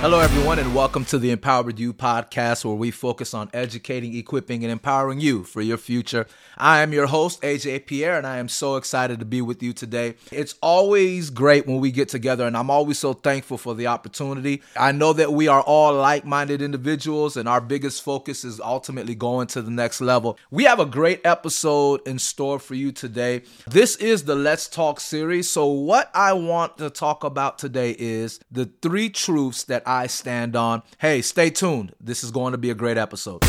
Hello, everyone, and welcome to the Empowered U podcast, where we focus on educating, equipping, and empowering you for your future. I am your host, AJ Pierre, and I am so excited to be with you today. It's always great when we get together, and I'm always so thankful for the opportunity. I know that we are all like minded individuals, and our biggest focus is ultimately going to the next level. We have a great episode in store for you today. This is the Let's Talk series. So, what I want to talk about today is the three truths that I stand on. Hey, stay tuned. This is going to be a great episode.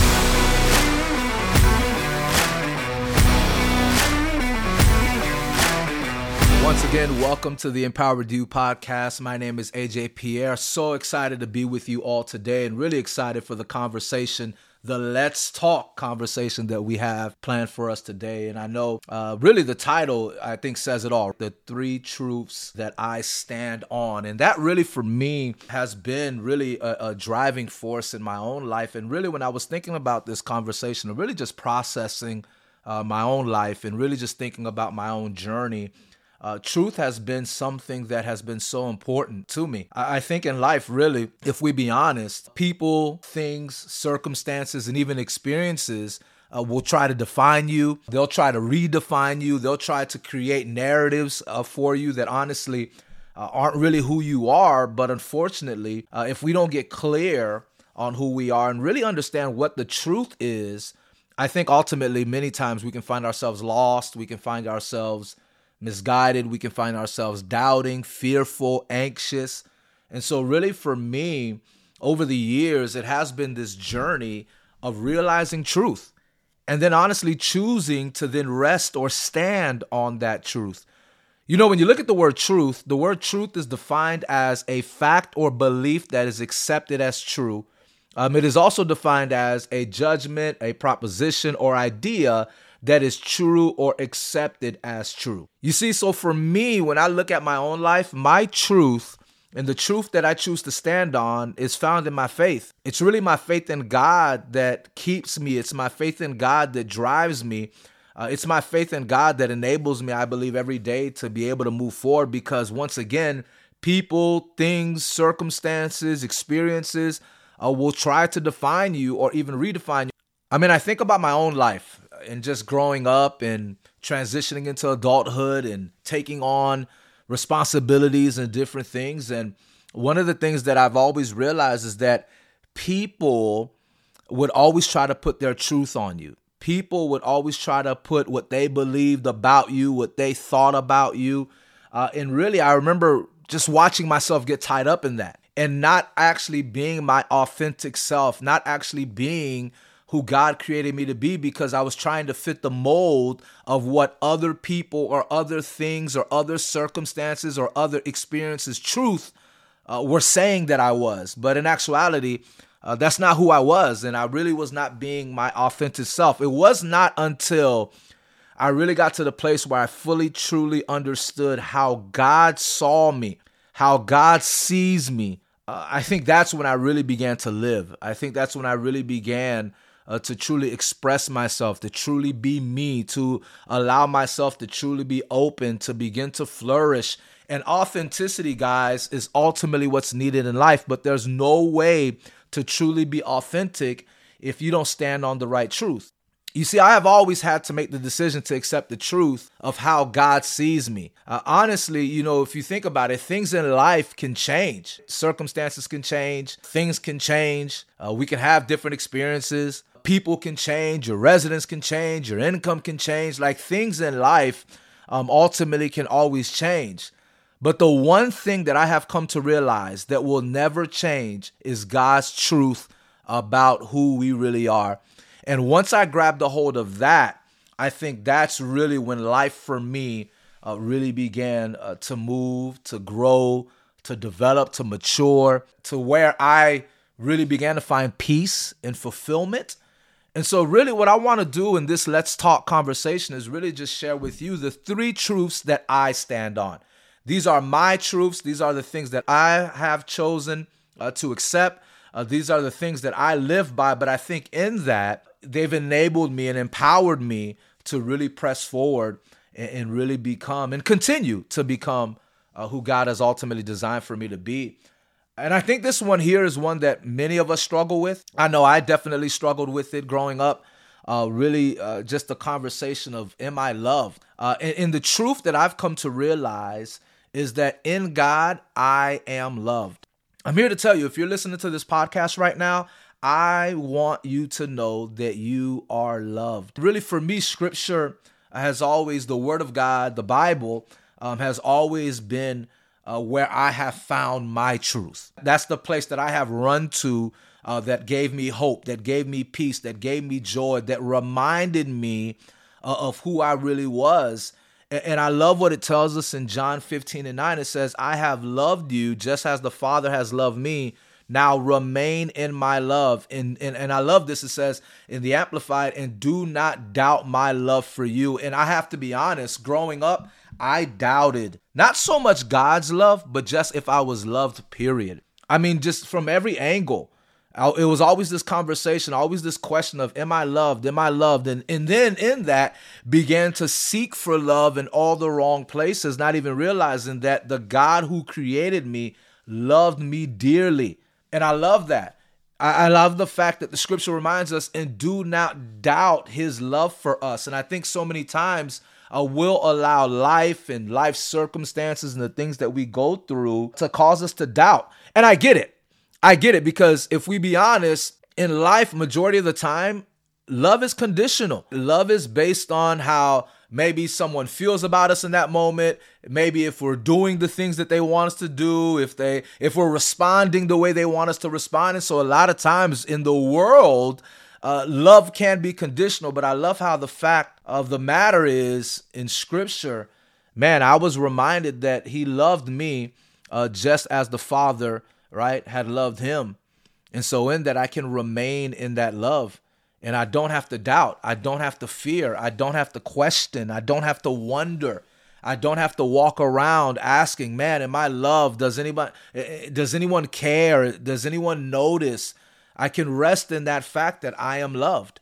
Once again, welcome to the Empowered U podcast. My name is AJ Pierre. So excited to be with you all today and really excited for the conversation the Let's Talk conversation that we have planned for us today. And I know uh, really the title, I think, says it all the three truths that I stand on. And that really, for me, has been really a, a driving force in my own life. And really, when I was thinking about this conversation, really just processing uh, my own life and really just thinking about my own journey uh, truth has been something that has been so important to me. I, I think in life, really, if we be honest, people, things, circumstances, and even experiences uh, will try to define you. They'll try to redefine you. They'll try to create narratives uh, for you that honestly uh, aren't really who you are. But unfortunately, uh, if we don't get clear on who we are and really understand what the truth is, I think ultimately many times we can find ourselves lost. We can find ourselves misguided. We can find ourselves doubting, fearful, anxious. And so, really, for me, over the years, it has been this journey of realizing truth and then honestly choosing to then rest or stand on that truth. You know, when you look at the word truth, the word truth is defined as a fact or belief that is accepted as true. Um, it is also defined as a judgment, a proposition, or idea that is true or accepted as true. You see, so for me, when I look at my own life, my truth and the truth that I choose to stand on is found in my faith. It's really my faith in God that keeps me, it's my faith in God that drives me. Uh, it's my faith in God that enables me, I believe, every day to be able to move forward because once again, people, things, circumstances, experiences uh, will try to define you or even redefine you. I mean, I think about my own life and just growing up and transitioning into adulthood and taking on responsibilities and different things. And one of the things that I've always realized is that people would always try to put their truth on you. People would always try to put what they believed about you, what they thought about you. Uh, and really, I remember just watching myself get tied up in that and not actually being my authentic self, not actually being who God created me to be because I was trying to fit the mold of what other people or other things or other circumstances or other experiences, truth, uh, were saying that I was. But in actuality, uh, that's not who I was. And I really was not being my authentic self. It was not until I really got to the place where I fully, truly understood how God saw me, how God sees me. Uh, I think that's when I really began to live. I think that's when I really began uh, to truly express myself, to truly be me, to allow myself to truly be open, to begin to flourish. And authenticity, guys, is ultimately what's needed in life, but there's no way to truly be authentic if you don't stand on the right truth. You see, I have always had to make the decision to accept the truth of how God sees me. Uh, honestly, you know, if you think about it, things in life can change. Circumstances can change, things can change. Uh, we can have different experiences people can change, your residence can change, your income can change. Like things in life um, ultimately can always change. But the one thing that I have come to realize that will never change is God's truth about who we really are. And once I grabbed a hold of that, I think that's really when life for me uh, really began uh, to move, to grow, to develop, to mature, to where I really began to find peace and fulfillment and so, really, what I want to do in this Let's Talk conversation is really just share with you the three truths that I stand on. These are my truths, these are the things that I have chosen uh, to accept. Uh, these are the things that I live by, but I think in that, they've enabled me and empowered me to really press forward and, and really become and continue to become uh, who God has ultimately designed for me to be. And I think this one here is one that many of us struggle with. I know I definitely struggled with it growing up. Uh, really, uh, just the conversation of, am I loved? Uh, and, and the truth that I've come to realize is that in God, I am loved. I'm here to tell you if you're listening to this podcast right now, I want you to know that you are loved. Really, for me, scripture has always, the word of God, the Bible, um, has always been uh, where I have found my truth. That's the place that I have run to uh, that gave me hope, that gave me peace, that gave me joy, that reminded me uh, of who I really was. And, I love what it tells us in John 15 and 9. It says, I have loved you just as the Father has loved me. Now remain in my love. And, and, and I love this. It says in the Amplified, and do not doubt my love for you. And I have to be honest, growing up, I doubted not so much God's love, but just if I was loved, period. I mean, just from every angle. It was always this conversation, always this question of, Am I loved? Am I loved? And, and then in that, began to seek for love in all the wrong places, not even realizing that the God who created me loved me dearly. And I love that. I, I love the fact that the scripture reminds us, and do not doubt his love for us. And I think so many times, uh, will allow life and life circumstances and the things that we go through to cause us to doubt. And I get it. I get it because if we be honest, in life, majority of the time, love is conditional. Love is based on how maybe someone feels about us in that moment maybe if we're doing the things that they want us to do if they if we're responding the way they want us to respond and so a lot of times in the world uh, love can be conditional, but I love how the fact of the matter is in scripture, man, I was reminded that he loved me uh, just as the Father, right, had loved him. And so, in that, I can remain in that love. And I don't have to doubt. I don't have to fear. I don't have to question. I don't have to wonder. I don't have to walk around asking, man, am I loved? Does anybody eh, eh, does anyone care? Does anyone notice? I can rest in that fact that I am loved.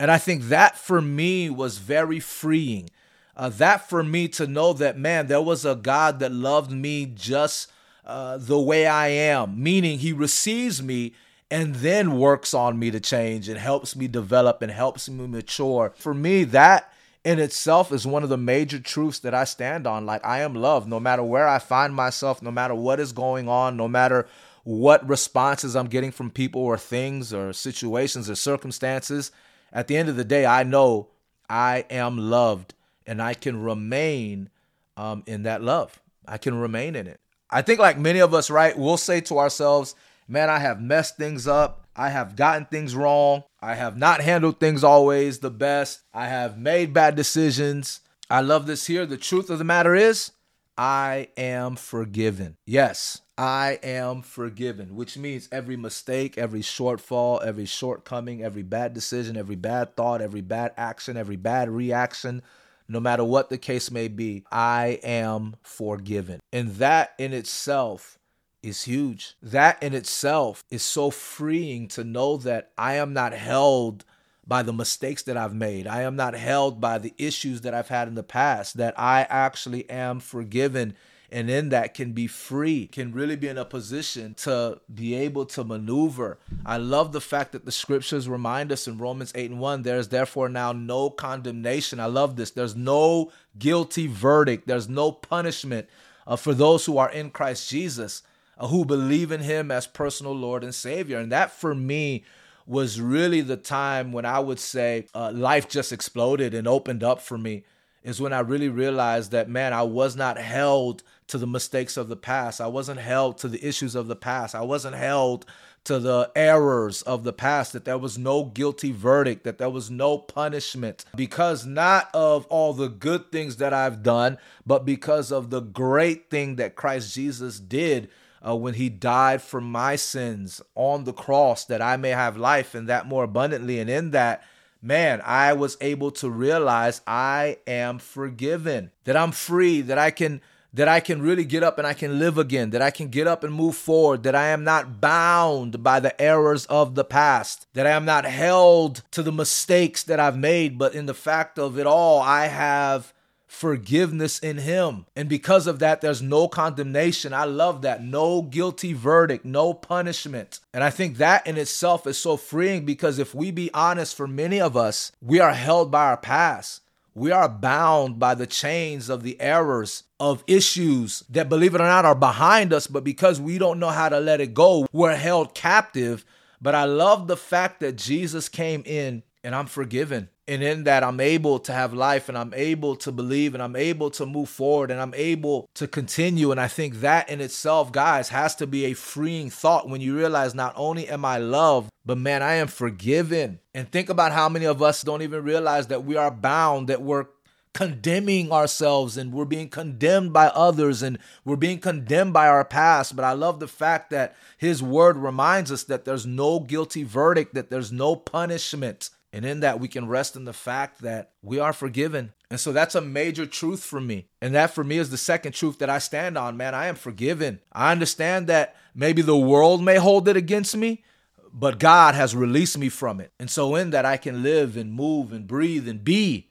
And I think that for me was very freeing. Uh, that for me to know that, man, there was a God that loved me just uh, the way I am, meaning he receives me and then works on me to change and helps me develop and helps me mature. For me, that in itself is one of the major truths that I stand on. Like, I am loved no matter where I find myself, no matter what is going on, no matter what responses I'm getting from people or things or situations or circumstances. At the end of the day, I know I am loved and I can remain um, in that love. I can remain in it. I think, like many of us, right, we'll say to ourselves, man, I have messed things up. I have gotten things wrong. I have not handled things always the best. I have made bad decisions. I love this here. The truth of the matter is, I am forgiven. Yes, I am forgiven, which means every mistake, every shortfall, every shortcoming, every bad decision, every bad thought, every bad action, every bad reaction, no matter what the case may be, I am forgiven. And that in itself is huge. That in itself is so freeing to know that I am not held by the mistakes that I've made. I am not held by the issues that I've had in the past, that I actually am forgiven and in that can be free, can really be in a position to be able to maneuver. I love the fact that the scriptures remind us in Romans 8 and 1 there's therefore now no condemnation. I love this. There's no guilty verdict, there's no punishment uh, for those who are in Christ Jesus, uh, who believe in Him as personal Lord and Savior. And that for me, was really the time when I would say uh, life just exploded and opened up for me is when I really realized that, man, I was not held to the mistakes of the past. I wasn't held to the issues of the past. I wasn't held to the errors of the past, that there was no guilty verdict, that there was no punishment, because not of all the good things that I've done, but because of the great thing that Christ Jesus did uh, when he died for my sins on the cross, that I may have life and that more abundantly. And in that, man, I was able to realize I am forgiven, that I'm free, that I can that I can really get up and I can live again, that I can get up and move forward, that I am not bound by the errors of the past, that I am not held to the mistakes that I've made, but in the fact of it all, I have forgiveness in him. And because of that, there's no condemnation. I love that. No guilty verdict, no punishment. And I think that in itself is so freeing because if we be honest, for many of us, we are held by our past. We are bound by the chains of the errors of issues that, believe it or not, are behind us. But because we don't know how to let it go, we're held captive. But I love the fact that Jesus came in and I'm forgiven and in that I'm able to have life and I'm able to believe and I'm able to move forward and I'm able to continue. And I think that in itself, guys, has to be a freeing thought when you realize not only am I loved, but man, I am forgiven. And think about how many of us don't even realize that we are bound, that we're condemning ourselves and we're being condemned by others and we're being condemned by our past. But I love the fact that his word reminds us that there's no guilty verdict, that there's no punishment and in that, we can rest in the fact that we are forgiven. And so that's a major truth for me. And that for me is the second truth that I stand on, man. I am forgiven. I understand that maybe the world may hold it against me, but God has released me from it. And so in that, I can live and move and breathe and be.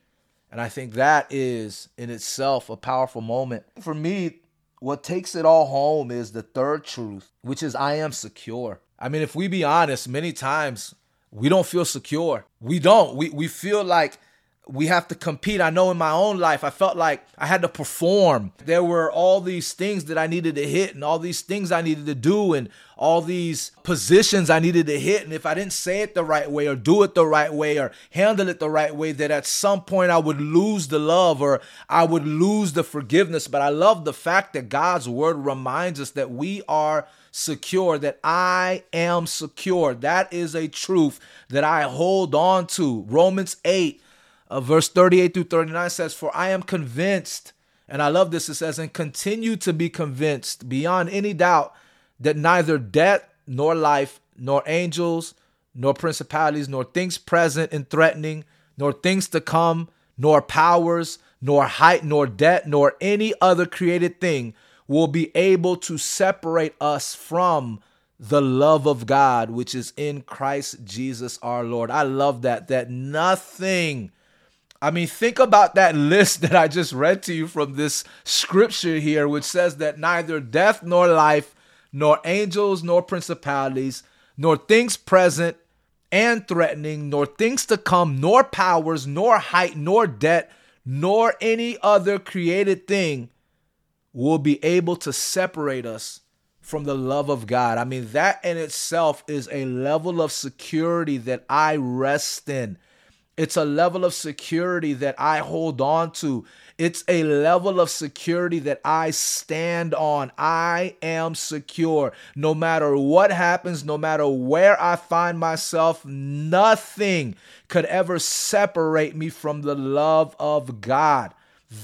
And I think that is in itself a powerful moment. For me, what takes it all home is the third truth, which is I am secure. I mean, if we be honest, many times we don't feel secure. We don't. We we feel like we have to compete. I know in my own life, I felt like I had to perform. There were all these things that I needed to hit, and all these things I needed to do, and all these positions I needed to hit. And if I didn't say it the right way, or do it the right way, or handle it the right way, that at some point I would lose the love or I would lose the forgiveness. But I love the fact that God's word reminds us that we are secure, that I am secure. That is a truth that I hold on to. Romans 8, uh, verse 38 through 39 says, For I am convinced, and I love this, it says, and continue to be convinced beyond any doubt that neither death nor life, nor angels, nor principalities, nor things present and threatening, nor things to come, nor powers, nor height, nor depth, nor any other created thing will be able to separate us from the love of God, which is in Christ Jesus our Lord. I love that, that nothing. I mean, think about that list that I just read to you from this scripture here, which says that neither death nor life, nor angels nor principalities, nor things present and threatening, nor things to come, nor powers, nor height, nor depth, nor any other created thing will be able to separate us from the love of God. I mean, that in itself is a level of security that I rest in. It's a level of security that I hold on to. It's a level of security that I stand on. I am secure. No matter what happens, no matter where I find myself, nothing could ever separate me from the love of God.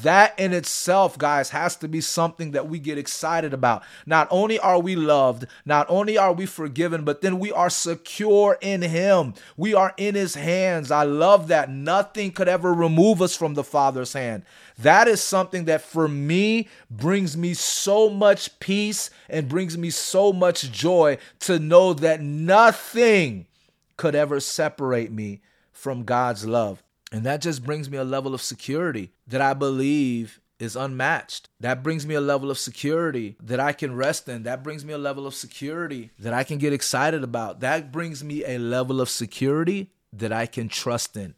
That in itself, guys, has to be something that we get excited about. Not only are we loved, not only are we forgiven, but then we are secure in Him. We are in His hands. I love that. Nothing could ever remove us from the Father's hand. That is something that for me brings me so much peace and brings me so much joy to know that nothing could ever separate me from God's love. And that just brings me a level of security that I believe is unmatched. That brings me a level of security that I can rest in. That brings me a level of security that I can get excited about. That brings me a level of security that I can trust in.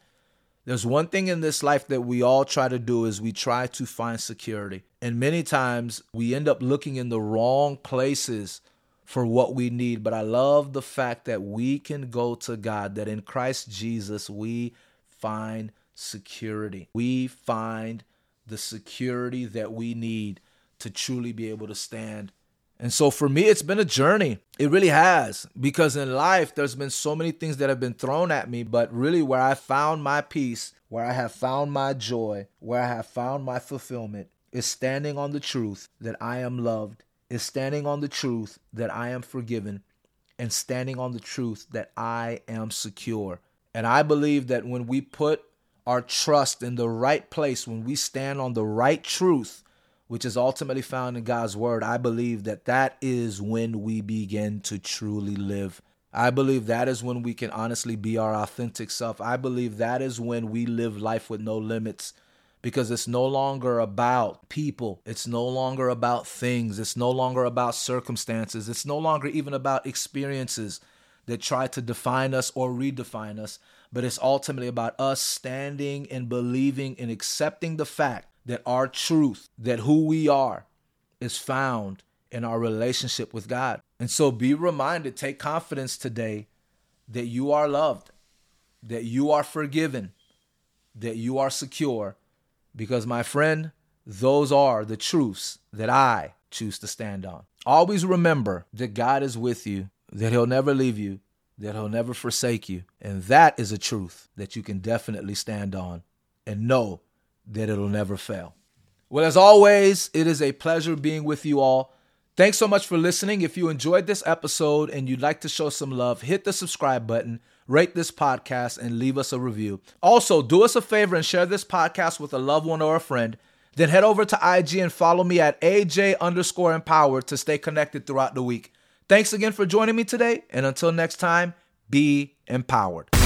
There's one thing in this life that we all try to do is we try to find security. And many times we end up looking in the wrong places for what we need. But I love the fact that we can go to God, that in Christ Jesus we find security. We find the security that we need to truly be able to stand. And so for me, it's been a journey. It really has. Because in life, there's been so many things that have been thrown at me, but really where I found my peace, where I have found my joy, where I have found my fulfillment, is standing on the truth that I am loved, is standing on the truth that I am forgiven, and standing on the truth that I am secure. And I believe that when we put our trust in the right place, when we stand on the right truth, which is ultimately found in God's word, I believe that that is when we begin to truly live. I believe that is when we can honestly be our authentic self. I believe that is when we live life with no limits because it's no longer about people. It's no longer about things. It's no longer about circumstances. It's no longer even about experiences that try to define us or redefine us, but it's ultimately about us standing and believing and accepting the fact that our truth, that who we are, is found in our relationship with God. And so be reminded, take confidence today that you are loved, that you are forgiven, that you are secure, because my friend, those are the truths that I choose to stand on. Always remember that God is with you, that He'll never leave you, that He'll never forsake you. And that is a truth that you can definitely stand on and know that it'll never fail. Well, as always, it is a pleasure being with you all. Thanks so much for listening. If you enjoyed this episode and you'd like to show some love, hit the subscribe button, rate this podcast, and leave us a review. Also, do us a favor and share this podcast with a loved one or a friend. Then head over to IG and follow me at AJ underscore empowered to stay connected throughout the week. Thanks again for joining me today, and until next time, be empowered.